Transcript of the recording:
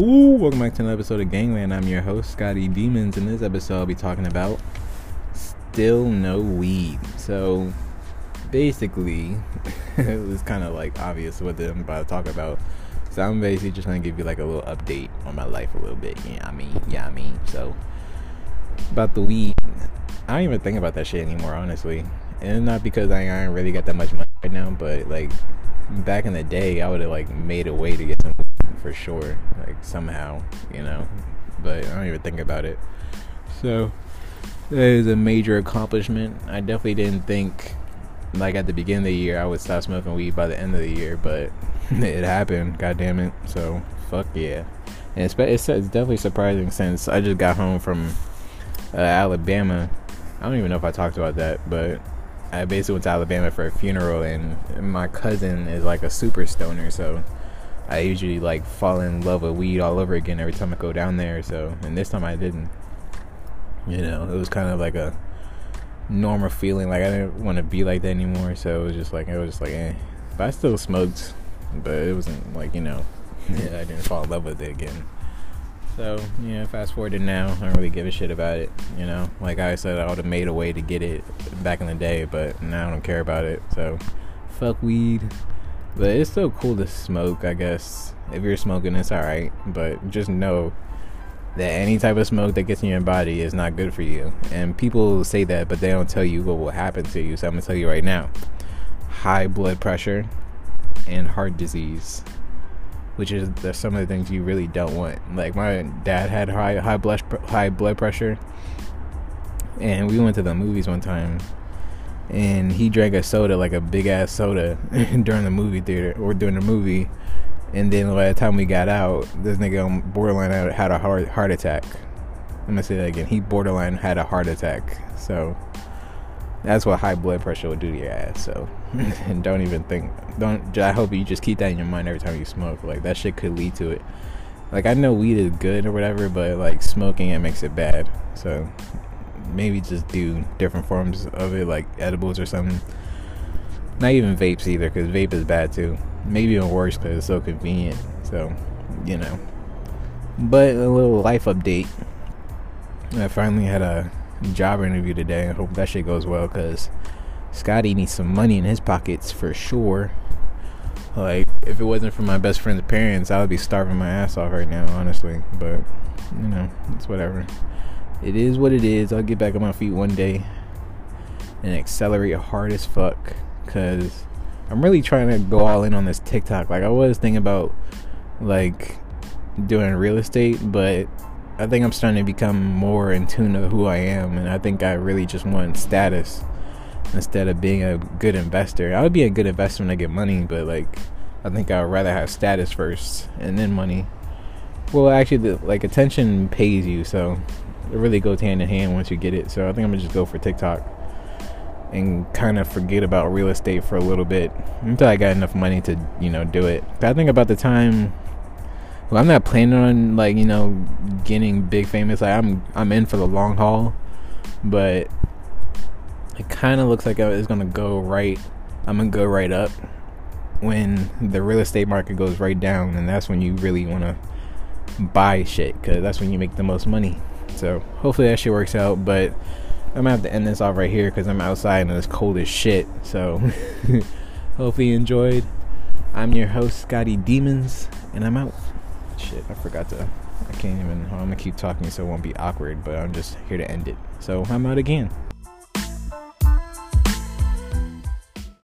Ooh, welcome back to another episode of Gangland. I'm your host, Scotty Demons. In this episode, I'll be talking about still no weed. So, basically, it was kind of like obvious what I'm about to talk about. So, I'm basically just going to give you like a little update on my life a little bit. Yeah, I mean, yeah, I mean. So, about the weed, I don't even think about that shit anymore, honestly. And not because I, I ain't really got that much money right now, but like back in the day, I would have like made a way to get some for sure, like somehow, you know. But I don't even think about it. So that is a major accomplishment. I definitely didn't think like at the beginning of the year I would stop smoking weed by the end of the year, but it happened. God damn it! So fuck yeah. And it's, it's, it's definitely surprising since I just got home from uh, Alabama. I don't even know if I talked about that, but I basically went to Alabama for a funeral, and my cousin is like a super stoner, so I usually like fall in love with weed all over again every time I go down there. So, and this time I didn't. You know, it was kind of like a normal feeling. Like I didn't want to be like that anymore. So it was just like it was just like, eh. But I still smoked, but it wasn't like you know, yeah, I didn't fall in love with it again. So, yeah, fast forward to now, I don't really give a shit about it. You know, like I said, I would have made a way to get it back in the day, but now I don't care about it. So, fuck weed. But it's still cool to smoke, I guess. If you're smoking, it's alright. But just know that any type of smoke that gets in your body is not good for you. And people say that, but they don't tell you what will happen to you. So, I'm gonna tell you right now high blood pressure and heart disease which is the, some of the things you really don't want. Like my dad had high high blood high blood pressure, and we went to the movies one time, and he drank a soda like a big ass soda during the movie theater or during the movie, and then by the time we got out, this nigga on borderline had a heart heart attack. I'm gonna say that again. He borderline had a heart attack. So that's what high blood pressure will do to your ass. So, and don't even think. Don't. I hope you just keep that in your mind every time you smoke. Like that shit could lead to it. Like I know weed is good or whatever, but like smoking it makes it bad. So maybe just do different forms of it, like edibles or something. Not even vapes either, because vape is bad too. Maybe even worse because it's so convenient. So, you know. But a little life update. I finally had a job interview today. I hope that shit goes well because Scotty needs some money in his pockets for sure. Like, if it wasn't for my best friend's parents, I would be starving my ass off right now, honestly. But, you know, it's whatever. It is what it is. I'll get back on my feet one day and accelerate hard as fuck because I'm really trying to go all in on this TikTok. Like, I was thinking about, like, doing real estate, but I think I'm starting to become more in tune to who I am, and I think I really just want status instead of being a good investor. I would be a good investor when I get money, but like I think I would rather have status first and then money. Well, actually, the, like attention pays you, so it really goes hand in hand once you get it. So I think I'm gonna just go for TikTok and kind of forget about real estate for a little bit until I got enough money to you know do it. But I think about the time well, I'm not planning on like you know getting big famous. Like I'm I'm in for the long haul, but it kind of looks like it's gonna go right. I'm gonna go right up when the real estate market goes right down, and that's when you really want to buy shit because that's when you make the most money. So hopefully that shit works out. But I'm gonna have to end this off right here because I'm outside and it's cold as shit. So hopefully you enjoyed. I'm your host Scotty Demons, and I'm out. Shit, I forgot to. I can't even. I'm gonna keep talking so it won't be awkward, but I'm just here to end it. So I'm out again.